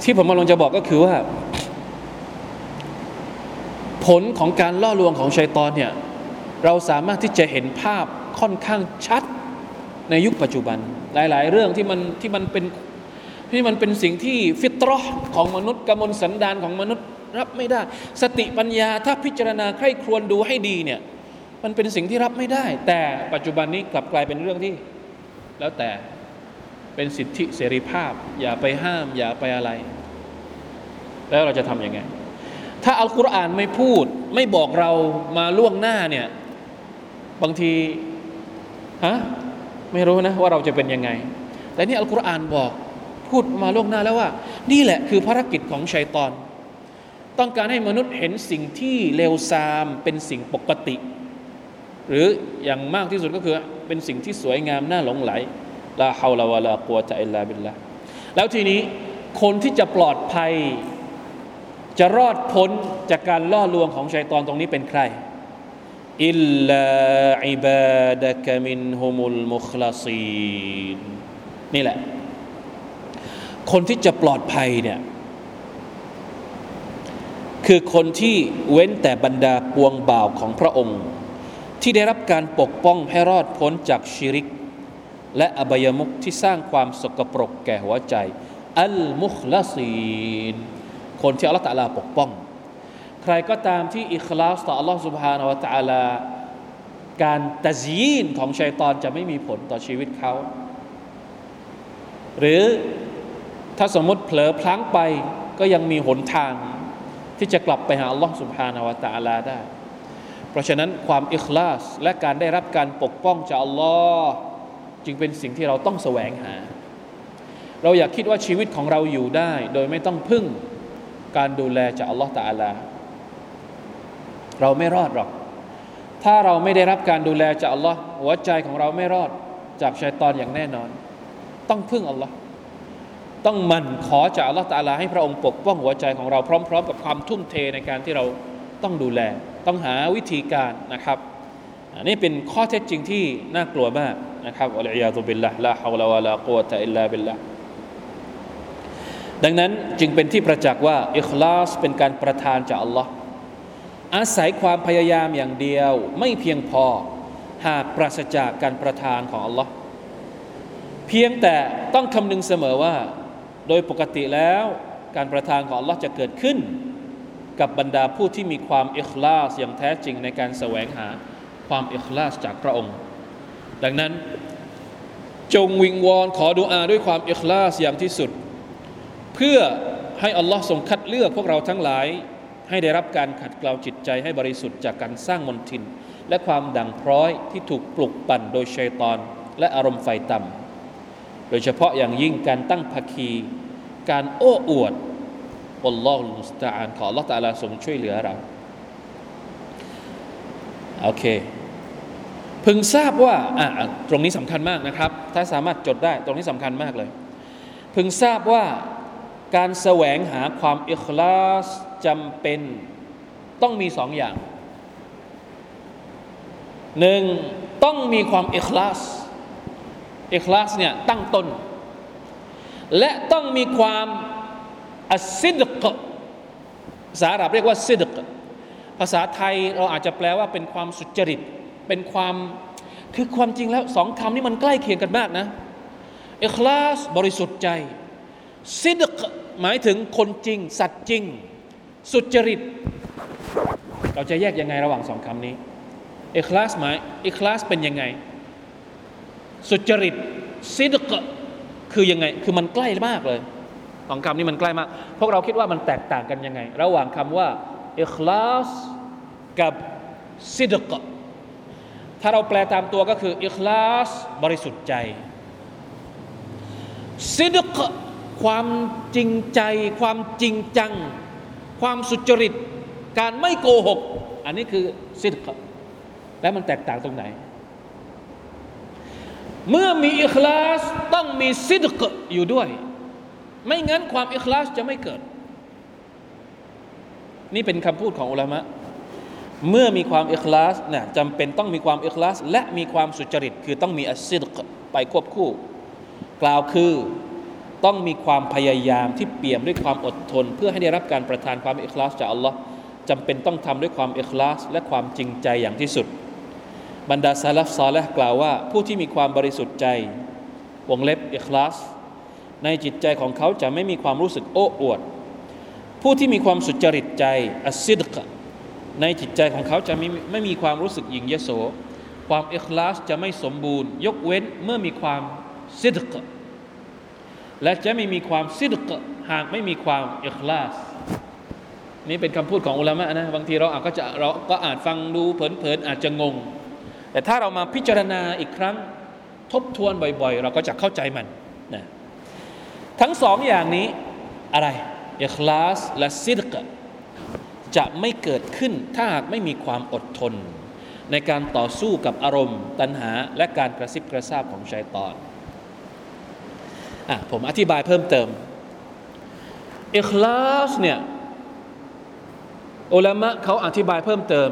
ที่ผมมาลงจะบอกก็คือว่า ผลของการล่อลวงของชัยตอนเนี่ยเราสามารถที่จะเห็นภาพค่อนข้างชัดในยุคปัจจุบัน หลาย ๆ เรื่องที่มันที่มันเป็นที่มันเป็นสิ่งที่ฟิตรอของมนุษย์กำมลสันดานของมนุษย์ รับไม่ได้ สติปัญญาถ้าพิจารณาใคร่ครวญดูให้ดีเนี่ยมันเป็นสิ่งที่รับไม่ได้ แต่ปัจจุบันนี้กลับกลายเป็นเรื่องที่ แล้วแต่เป็นสิทธิเสรีภาพ อย่าไปห้าม อย่าไปอะไร แล้วเราจะทำยังไง ถ้าอัลกุรอานไม่พูด ไม่บอกเรามาล่วงหน้าเนี่ยบางทีฮะไม่รู้นะว่าเราจะเป็นยังไง แต่นี่อัลกุรอานบอกพูดมาล่วงหน้าแล้วว่า นี่แหละคือภารกิจของชัยตอน ต้องการให้มนุษย์เห็นสิ่งที่เลวทรามเป็นสิ่งปกติ หรืออย่างมากที่สุดก็คือเป็นสิ่งที่สวยงามน่าหลงไหลลาฮาวลาวะลากัวตะอิลลาบิลละแล้วทีนี้คนที่จะปลอดภัย จะรอดพ้นจากการล่อลวงของชัยตอนตรงนี้เป็นใครอิลลาอิบาดะกะมินฮุมุลมุคลาซีนนี่แหละ คนที่จะปลอดภัยเนี่ย คือคนที่เว้นแต่บรรดาปวงบ่าวของพระองค์ ที่ได้รับการปกป้องให้รอดพ้นจากชิริก และอบายมุกที่สร้างความสกปรกแก่หัวใจ อัลมุคลซีน คนที่อัลลอตัลาปกป้อง ใครก็ตามที่อิคลาสต่ออัลลอฮฺสุบฮานาวะตะลาการตะยีนของชัยตอนจะไม่มีผลต่อชีวิตเขา หรือถ้าสมมติเผลอพลั้งไปก็ยังมีหนทาง ที่จะกลับไปหาอัลลอฮ์สุบฮานาวะตาลาได้ เพราะฉะนั้นความอิคลาสและการได้รับการปกป้องจากอัลลอฮ์จึงเป็นสิ่งที่เราต้องแสวงหา เราอยากคิดว่าชีวิตของเราอยู่ได้ โดยไม่ต้องพึ่งการดูแลจากอัลลอฮ์ตาลา เราไม่รอดหรอก ถ้าเราไม่ได้รับการดูแลจากอัลลอฮ์หัวใจของเราไม่รอดจากชายตอนอย่างแน่นอน ต้องพึ่งอัลลอฮ์ ต้องมันขอจากอัลลอฮ์ตาลาให้พระองค์ปกป้องหัวใจของเราพร้อม ๆ กับความทุ่มเทในการที่เราต้องดูแล ต้องหาวิธีการนะครับอันนี้เป็นข้อเท็จจริงที่น่ากลัวมากนะครับอัลลอฮฺตุบิลละลาฮาวลาวะลากุวตะอิลลาบิลละดังนั้นจึงเป็นที่ประจักษ์ว่าอิคลาสเป็นการประทานจากอัลลอฮ์อาศัยความพยายามอย่างเดียวไม่เพียงพอหากปราศจากการประทานของอัลลอฮ์เพียงแต่ต้องคำนึงเสมอว่า โดยปกติแล้วการประทานของอัลลอฮ์จะเกิดขึ้น กับบรรดาผู้ที่มีความอิคลาสอย่างแท้จริงในการแสวงหาความอิคลาสจากพระองค์ ดังนั้น จงวิงวอนขอดุอาด้วยความอิคลาสอย่างที่สุด เพื่อให้อัลลอฮ์ทรงคัดเลือกพวกเราทั้งหลาย ให้ได้รับการขัดเกลาจิตใจให้บริสุทธิ์จากการสร้างมนทิน และความดังพร้อยที่ถูกปลุกปั่นโดยชัยตอน และอารมณ์ไฟต่ำโดยเฉพาะอย่างยิ่งการตั้งภาคี การโอ้อวดอัลลอฮฺมุสตาอันขอลลอตาลาทรงช่วยเหลือเรา โอเคพึงทราบว่าอะตรงนี้สำคัญมากนะครับ ถ้าสามารถจดได้ตรงนี้สำคัญมากเลย พึงทราบว่าการแสวงหาความอิคลาสจำเป็นต้องมีสองอย่างหนึ่งต้องมีความอิคลาสอิคลาสเนี่ยตั้งต้น และต้องมีความอัซิดกภาษาอาหรับเรียกว่าซิดกภาษาไทยเราอาจจะแปลว่าเป็นความสุจริต เป็นความคือความจริงแล้วสองคำนี้มันใกล้เคียงกันมากนะอิคลาสบริสุทธิ์ใจซิดกหมายถึงคนจริง สัตว์จริง สุจริต เราจะแยกยังไงระหว่างสองคำนี้อิคลาสหมายอิคลาสเป็นยังไง สุจริตซิดก คือยังไง คือมันใกล้มากเลยสองคำนี้มันใกล้มาก พวกเราคิดว่ามันแตกต่างกันยังไง ระหว่างคำว่าอิคลาสกับซิดกถ้าเราแปลตามตัวก็คืออิคลาสบริสุทธิ์ใจซิดกความจริงใจ ความจริงจัง ความสุจริต การไม่โกหก อันนี้คือซิดกแล้วมันแตกต่างตรงไหน เมื่อมีอิคลาสต้องมีซิดกอยู่ด้วย ไม่งั้นความอิคลาสจะไม่เกิด นี่เป็นคำพูดของอุลามะเมื่อมีความอิคลาสเนี่ยจำเป็นต้องมีความอิคลาส และมีความสุจริต คือต้องมีอัซิดกไปควบคู่ กล่าวคือต้องมีความพยายามที่เปี่ยมด้วยความอดทน เพื่อให้ได้รับการประทานความอิคลาสจากอัลลอฮ์จำเป็นต้องทำด้วยความอิคลาส และความจริงใจอย่างที่สุด บรรดาซาลฟซอลและกล่าวว่า ผู้ที่มีความบริสุทธิ์ใจ วงเล็บอิคลาส ในจิตใจของเขาจะไม่มีความรู้สึกโอ้อวด ผู้ที่มีความสุจริตใจอัสซิดกในจิตใจของเขาจะไม่ไม่มีความรู้สึกหยิ่งยโส ความอิคลาสจะไม่สมบูรณ์ ยกเว้นเมื่อมีความซิดกและจะไม่มีความซิดกหากไม่มีความอิคลาสนี่เป็นคำพูดของอุลามะนะบางทีเราอาจก็จะเราก็อาจฟังดูเผินๆอาจจะงง แต่ถ้าเรามาพิจารณาอีกครั้งทบทวนบ่อย ๆ เราก็จะเข้าใจมันนะทั้งสองอย่างนี้อะไรอิคลาสและซิดกจะไม่เกิดขึ้นถ้าหากไม่มีความอดทน ในการต่อสู้กับอารมณ์ ตัณหาและการกระซิบกระซาบของชัยตอนอะผมอธิบายเพิ่มเติมอิคลาสเนี่ยอุลามะเขาอธิบายเพิ่มเติม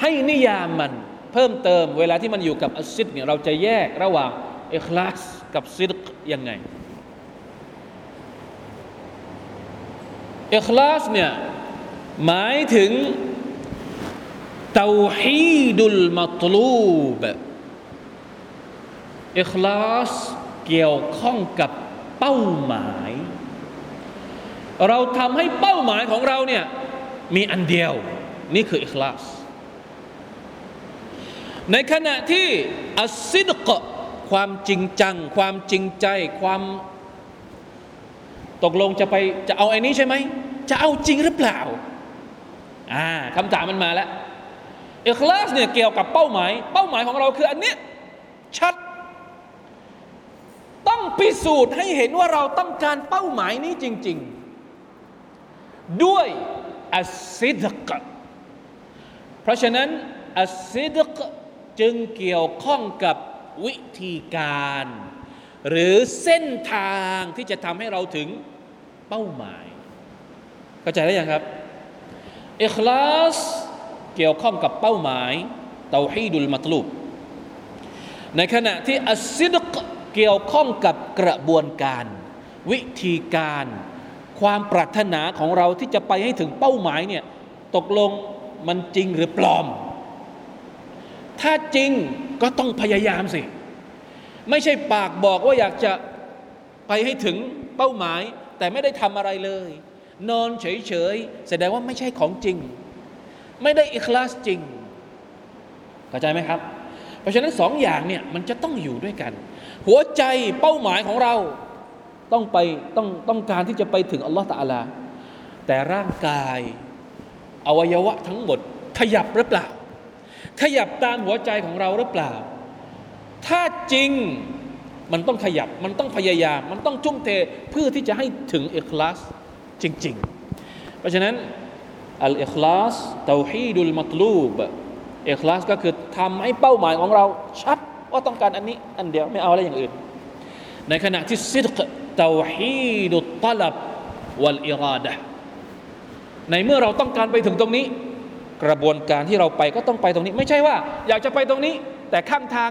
ให้นิยามมัน เพิ่มเติมเวลาที่มันอยู่กับอัซิดเนี่ยเราจะแยกระหว่างอิคลาสกับซิดยังไงอิคลาสเนี่ยหมายถึงเตาฮีดุลมัตลูบอิคลาสเกี่ยวข้องกับเป้าหมาย เราทำให้เป้าหมายของเราเนี่ยมีอันเดียว นี่คืออิคลาส ในขณะที่อัสซิดกความจริงจัง ความจริงใจความตกลงจะไปจะเอาไอ้นี้ใช่ไหม จะเอาจริงหรือเปล่าอ่าคำถามมันมาแล้วอิคลาสเนี่ยเกี่ยวกับเป้าหมาย เป้าหมายของเราคืออันเนี้ยชัด ต้องพิสูจน์ให้เห็นว่าเราต้องการเป้าหมายนี้จริง ๆ ด้วยอัสซิดกเพราะฉะนั้นอัสซิดก จึงเกี่ยวข้องกับวิธีการ หรือเส้นทางที่จะทำให้เราถึงเป้าหมายเข้าใจแล้วยังครับอิคลาสเกี่ยวข้องกับเป้าหมายเตาฮีดุลมัตลูบในขณะที่อัสซิดกเกี่ยวข้องกับกระบวนการ วิธีการ ความปรารถนาของเราที่จะไปให้ถึงเป้าหมายเนี่ยตกลงมันจริงหรือปลอม ถ้าจริงก็ต้องพยายามสิ ไม่ใช่ปากบอกว่าอยากจะไปให้ถึงเป้าหมาย แต่ไม่ได้ทำอะไรเลย นอนเฉยๆแสดงว่าไม่ใช่ของจริง ไม่ได้อิคลาสจริงเข้าใจไหมครับ เพราะฉะนั้นสองอย่างเนี่ยมันจะต้องอยู่ด้วยกัน หัวใจเป้าหมายของเราต้องไปต้องต้องการที่จะไปถึงอัลลอฮฺตาลา แต่ร่างกายอวัยวะทั้งหมดขยับหรือเปล่า ขยับตามหัวใจของเราหรือเปล่า ถ้าจริงมันต้องขยับมันต้องพยายาม มันต้องจุ่มเทเพื่อที่จะให้ถึงอิคลาสจริง ๆ เพราะฉะนั้นอัลอิคลาสเตาฮีดุลมัตลูบอิคลาสก็คือทำให้เป้าหมายของเราชัดว่าต้องการอันนี้อันเดียวไม่เอาอะไรอย่างอื่น ในขณะที่ซิดกเตาฮีดุตตลับวัลอิราดะในเมื่อเราต้องการไปถึงตรงนี้ กระบวนการที่เราไปก็ต้องไปตรงนี้ ไม่ใช่ว่า อยากจะไปตรงนี้ แต่ข้างทาง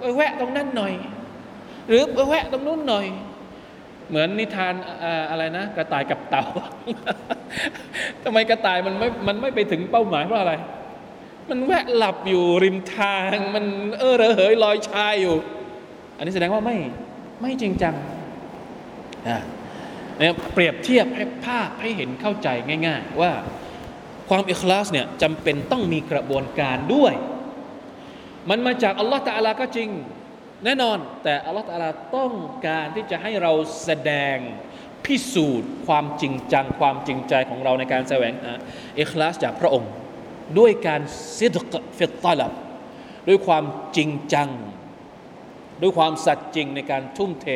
ไปแวะตรงนั้นหน่อย หรือไปแวะตรงนู้นหน่อย เหมือนนิทานอะไรนะ กระต่ายกับเต่าทำไมกระต่ายมันไม่มันไม่ไปถึงเป้าหมายเพราะอะไร มันแวะหลับอยู่ริมทางมันเออระเหยลอยชายอยู่ อันนี้แสดงว่าไม่ไม่จริงจังเนี่ยเปรียบเทียบให้ภาพให้เห็นเข้าใจง่าย ๆ ว่า ความอิคลาสเนี่ยจำเป็นต้องมีกระบวนการด้วย มันมาจากอัลลอฮฺตะอาลาก็จริง แน่นอน แต่อัลลอฮฺตาลาต้องการที่จะให้เราแสดงพิสูจน์ความจริงจังความจริงใจของเราในการแสวงหาเอคลาสจากพระองค์ ด้วยการซิดกฟิตตลับด้วยความจริงจัง ด้วยความสัตย์จริงในการทุ่มเท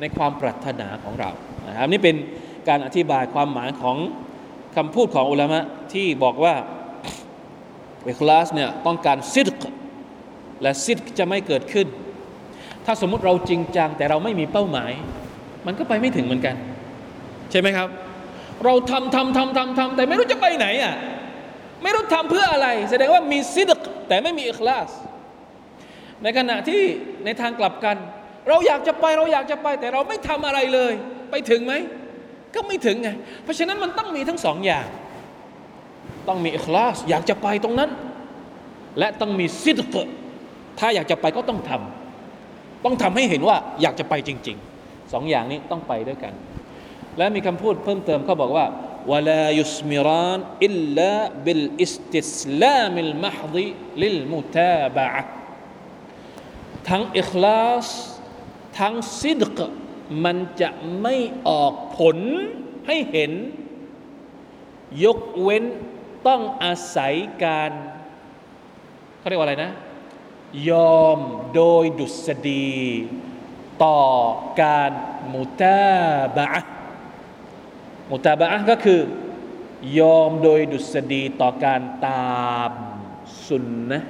ในความปรารถนาของเรานะครับนี่เป็นการอธิบายความหมายของ คำพูดของอุลามะที่บอกว่าเอคลาสเนี่ยต้องการซิดกและซิดจะไม่เกิดขึ้น ถ้าสมมุติเราจริงจัง แต่เราไม่มีเป้าหมาย มันก็ไปไม่ถึงเหมือนกัน ใช่ไหมครับ เราทำทำทำทำทำแต่ไม่รู้จะไปไหนอะไม่รู้ทำเพื่ออะไร แสดงว่ามีซิดกแต่ไม่มีอิคลาส ในขณะที่ในทางกลับกัน เราอยากจะไปเราอยากจะไป แต่เราไม่ทำอะไรเลย ไปถึงไหม ก็ไม่ถึงไงเพราะฉะนั้นมันต้องมีทั้งสองอย่าง ต้องมีอิคลาสอยากจะไปตรงนั้น และต้องมีซิดกถ้าอยากจะไปก็ต้องทำต้องทำให้เห็นว่าอยากจะไปจริงๆสองอย่างนี้ต้องไปด้วยกัน และมีคำพูดเพิ่มเติมเขาบอกว่าولا يثمران إلا بالاستسلام المحض للمتابعة ทั้งอิคลาสทั้งซิดก์ มันจะไม่ออกผลให้เห็น ยกเว้นต้องอาศัยการเขาเรียกว่าอะไรนะ ยอมโดยดุษฎี ต่อการมุตาบะมุตาบะก็คือยอมโดยดุษฎีต่อการตามสุนนะ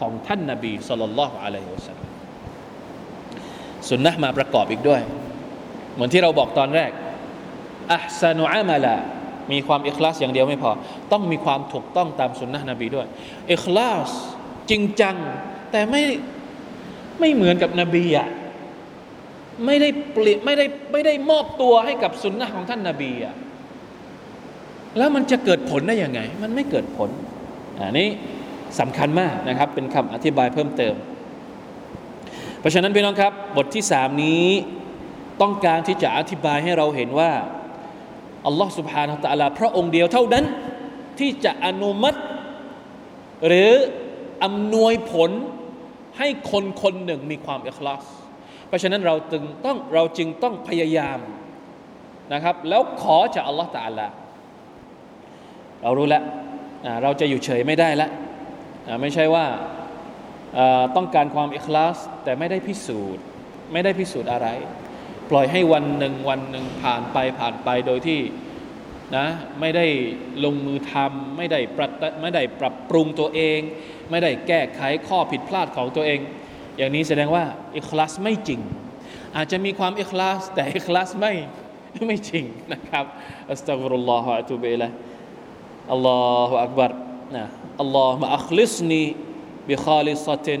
ของท่านนาบีสุลต่านละฮ์อะลัยฮิวสัลลัมสุนนะมาประกอบอีกด้วย เหมือนที่เราบอกตอนแรกอัพซานุอามาละมีความอิคลาสอย่างเดียวไม่พอ ต้องมีความถูกต้องตามสุนนะนบีด้วยอิคลาสจริงจัง แต่ไม่ไม่เหมือนกับนบีอะไม่ได้เปลี่ยนไม่ได้ไม่ได้มอบตัวให้กับสุนนะของท่านนาบีอะแล้วมันจะเกิดผลได้ยังไง มันไม่เกิดผลอันนี้สำคัญมากนะครับ เป็นคำอธิบายเพิ่มเติม เพราะฉะนั้นพี่น้องครับ บทที่สามนี้ ต้องการที่จะอธิบายให้เราเห็นว่าอัลลอฮ์สุบฮานาตะลาพระองค์เดียวเท่านั้นที่จะอนุมัติ หรืออำนวยผลให้คนคนหนึ่งมีความเอกลากเพราะฉะนั้นเราจึงต้องเราจึงต้องพยายามนะครับ แล้วขอจากอัลลอฮ์ตะลาเรารู้แล้วเราจะอยู่เฉยไม่ได้แล้วไม่ใช่ว่าต้องการความเอกลากแต่ไม่ได้พิสูจน์ ไม่ได้พิสูจน์อะไร ปล่อยให้วันหนึ่งวันหนึ่งผ่านไปผ่านไปโดยที่นะไม่ได้ลงมือทำไม่ได้ปรับไม่ได้ปรับปรุงตัวเอง ไม่ได้แก้ไขข้อผิดพลาดของตัวเอง อย่างนี้แสดงว่าอิคลาสไม่จริง อาจจะมีความอิคลาสแต่อิคลาสไม่ไม่จริงนะครับอัสตัฆฟิรุลลอฮฺอะตุบิละอัลลอฮฺอักบัรนะอัลลอฮฺมาอัคลิสนีบิคาลิซติน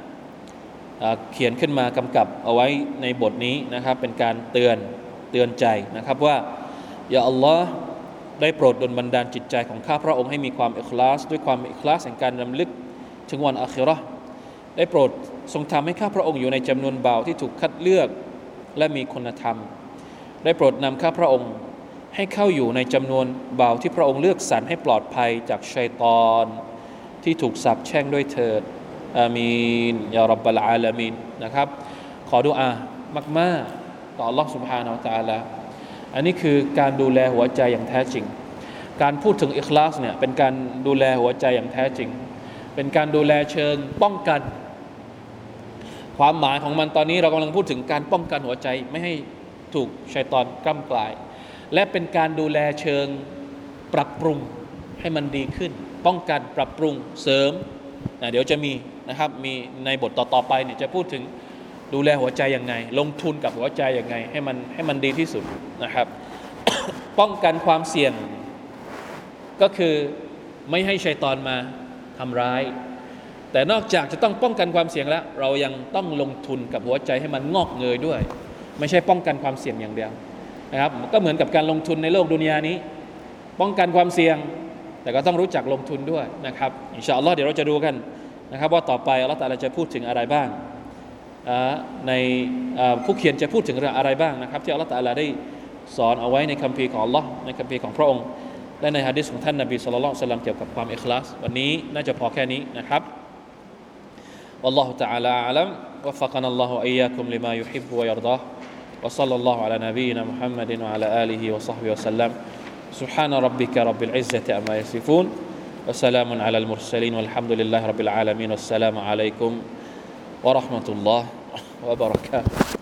เขียนขึ้นมากำกับเอาไว้ในบทนี้นะครับ เป็นการเตือนเตือนใจนะครับว่าอย่าอัลลอฮ์ได้โปรดดลบันดาลจิตใจของข้าพระองค์ให้มีความอิคลาส ด้วยความอิคลาสแห่งการรำลึกถึงวันอัคราได้โปรดทรงทำให้ข้าพระองค์อยู่ในจำนวนเบาที่ถูกคัดเลือกและมีคุณธรรม ได้โปรดนำข้าพระองค์ให้เข้าอยู่ในจำนวนเบาที่พระองค์เลือกสรรให้ปลอดภัยจากชัยตอน ที่ถูกสับแช่งด้วยเถิด อามีนยารับบลอาลามีนนะครับ ขอดุอามากๆต่อ Allah سبحانه และ تعالى อันนี้คือการดูแลหัวใจอย่างแท้จริง การพูดถึงอิคลาสเนี่ยเป็นการดูแลหัวใจอย่างแท้จริง เป็นการดูแลเชิงป้องกัน ความหมายของมันตอนนี้เรากำลังพูดถึงการป้องกันหัวใจไม่ให้ถูกชัยตอนกล้ำกลาย และเป็นการดูแลเชิงปรับปรุงให้มันดีขึ้น ป้องกันปรับปรุงเสริมนะเดี๋ยวจะมี นะครับมีในบทต่อๆไปเนี่ยจะพูดถึงดูแลหัวใจยังไง ลงทุนกับหัวใจยังไง ให้มันให้มันดีที่สุดนะครับ ป้องกันความเสี่ยง ก็คือไม่ให้ชัยตอนมาทำร้าย แต่นอกจากจะต้องป้องกันความเสี่ยงแล้ว เรายังต้องลงทุนกับหัวใจให้มันงอกเงยด้วย ไม่ใช่ป้องกันความเสี่ยงอย่างเดียวนะครับก็เหมือนกับการลงทุนในโลกดุนยานี้ ป้องกันความเสี่ยง แต่ก็ต้องรู้จักลงทุนด้วยนะครับอินชาอัลลอฮ์เดี๋ยวเราจะดูกัน นะครับ ว่าต่อไปอัลลอฮ์ตาลาจะพูดถึงอะไรบ้างในผู้เขียนจะพูดถึงเรื่องอะไรบ้างนะครับ ที่อัลลอฮฺตาลาได้สอนเอาไว้ในคัมภีร์ของอัลลอฮ์ในคัมภีร์ของพระองค์ และในฮะดิษของท่านนบีสุลต่านสลัมเกี่ยวกับความอิคลาสวันนี้น่าจะพอแค่นี้นะครับ والله تعالى أعلم وفقنا الله وإياكم لما يحب ويرضاه وصلى الله على نبينا محمد وعلى آله وصحبه وسلم سبحان ربك رب العزة أما يصفون وسلام على المرسلين والحمد لله رب العالمين والسلام عليكم ورحمة الله وبركاته.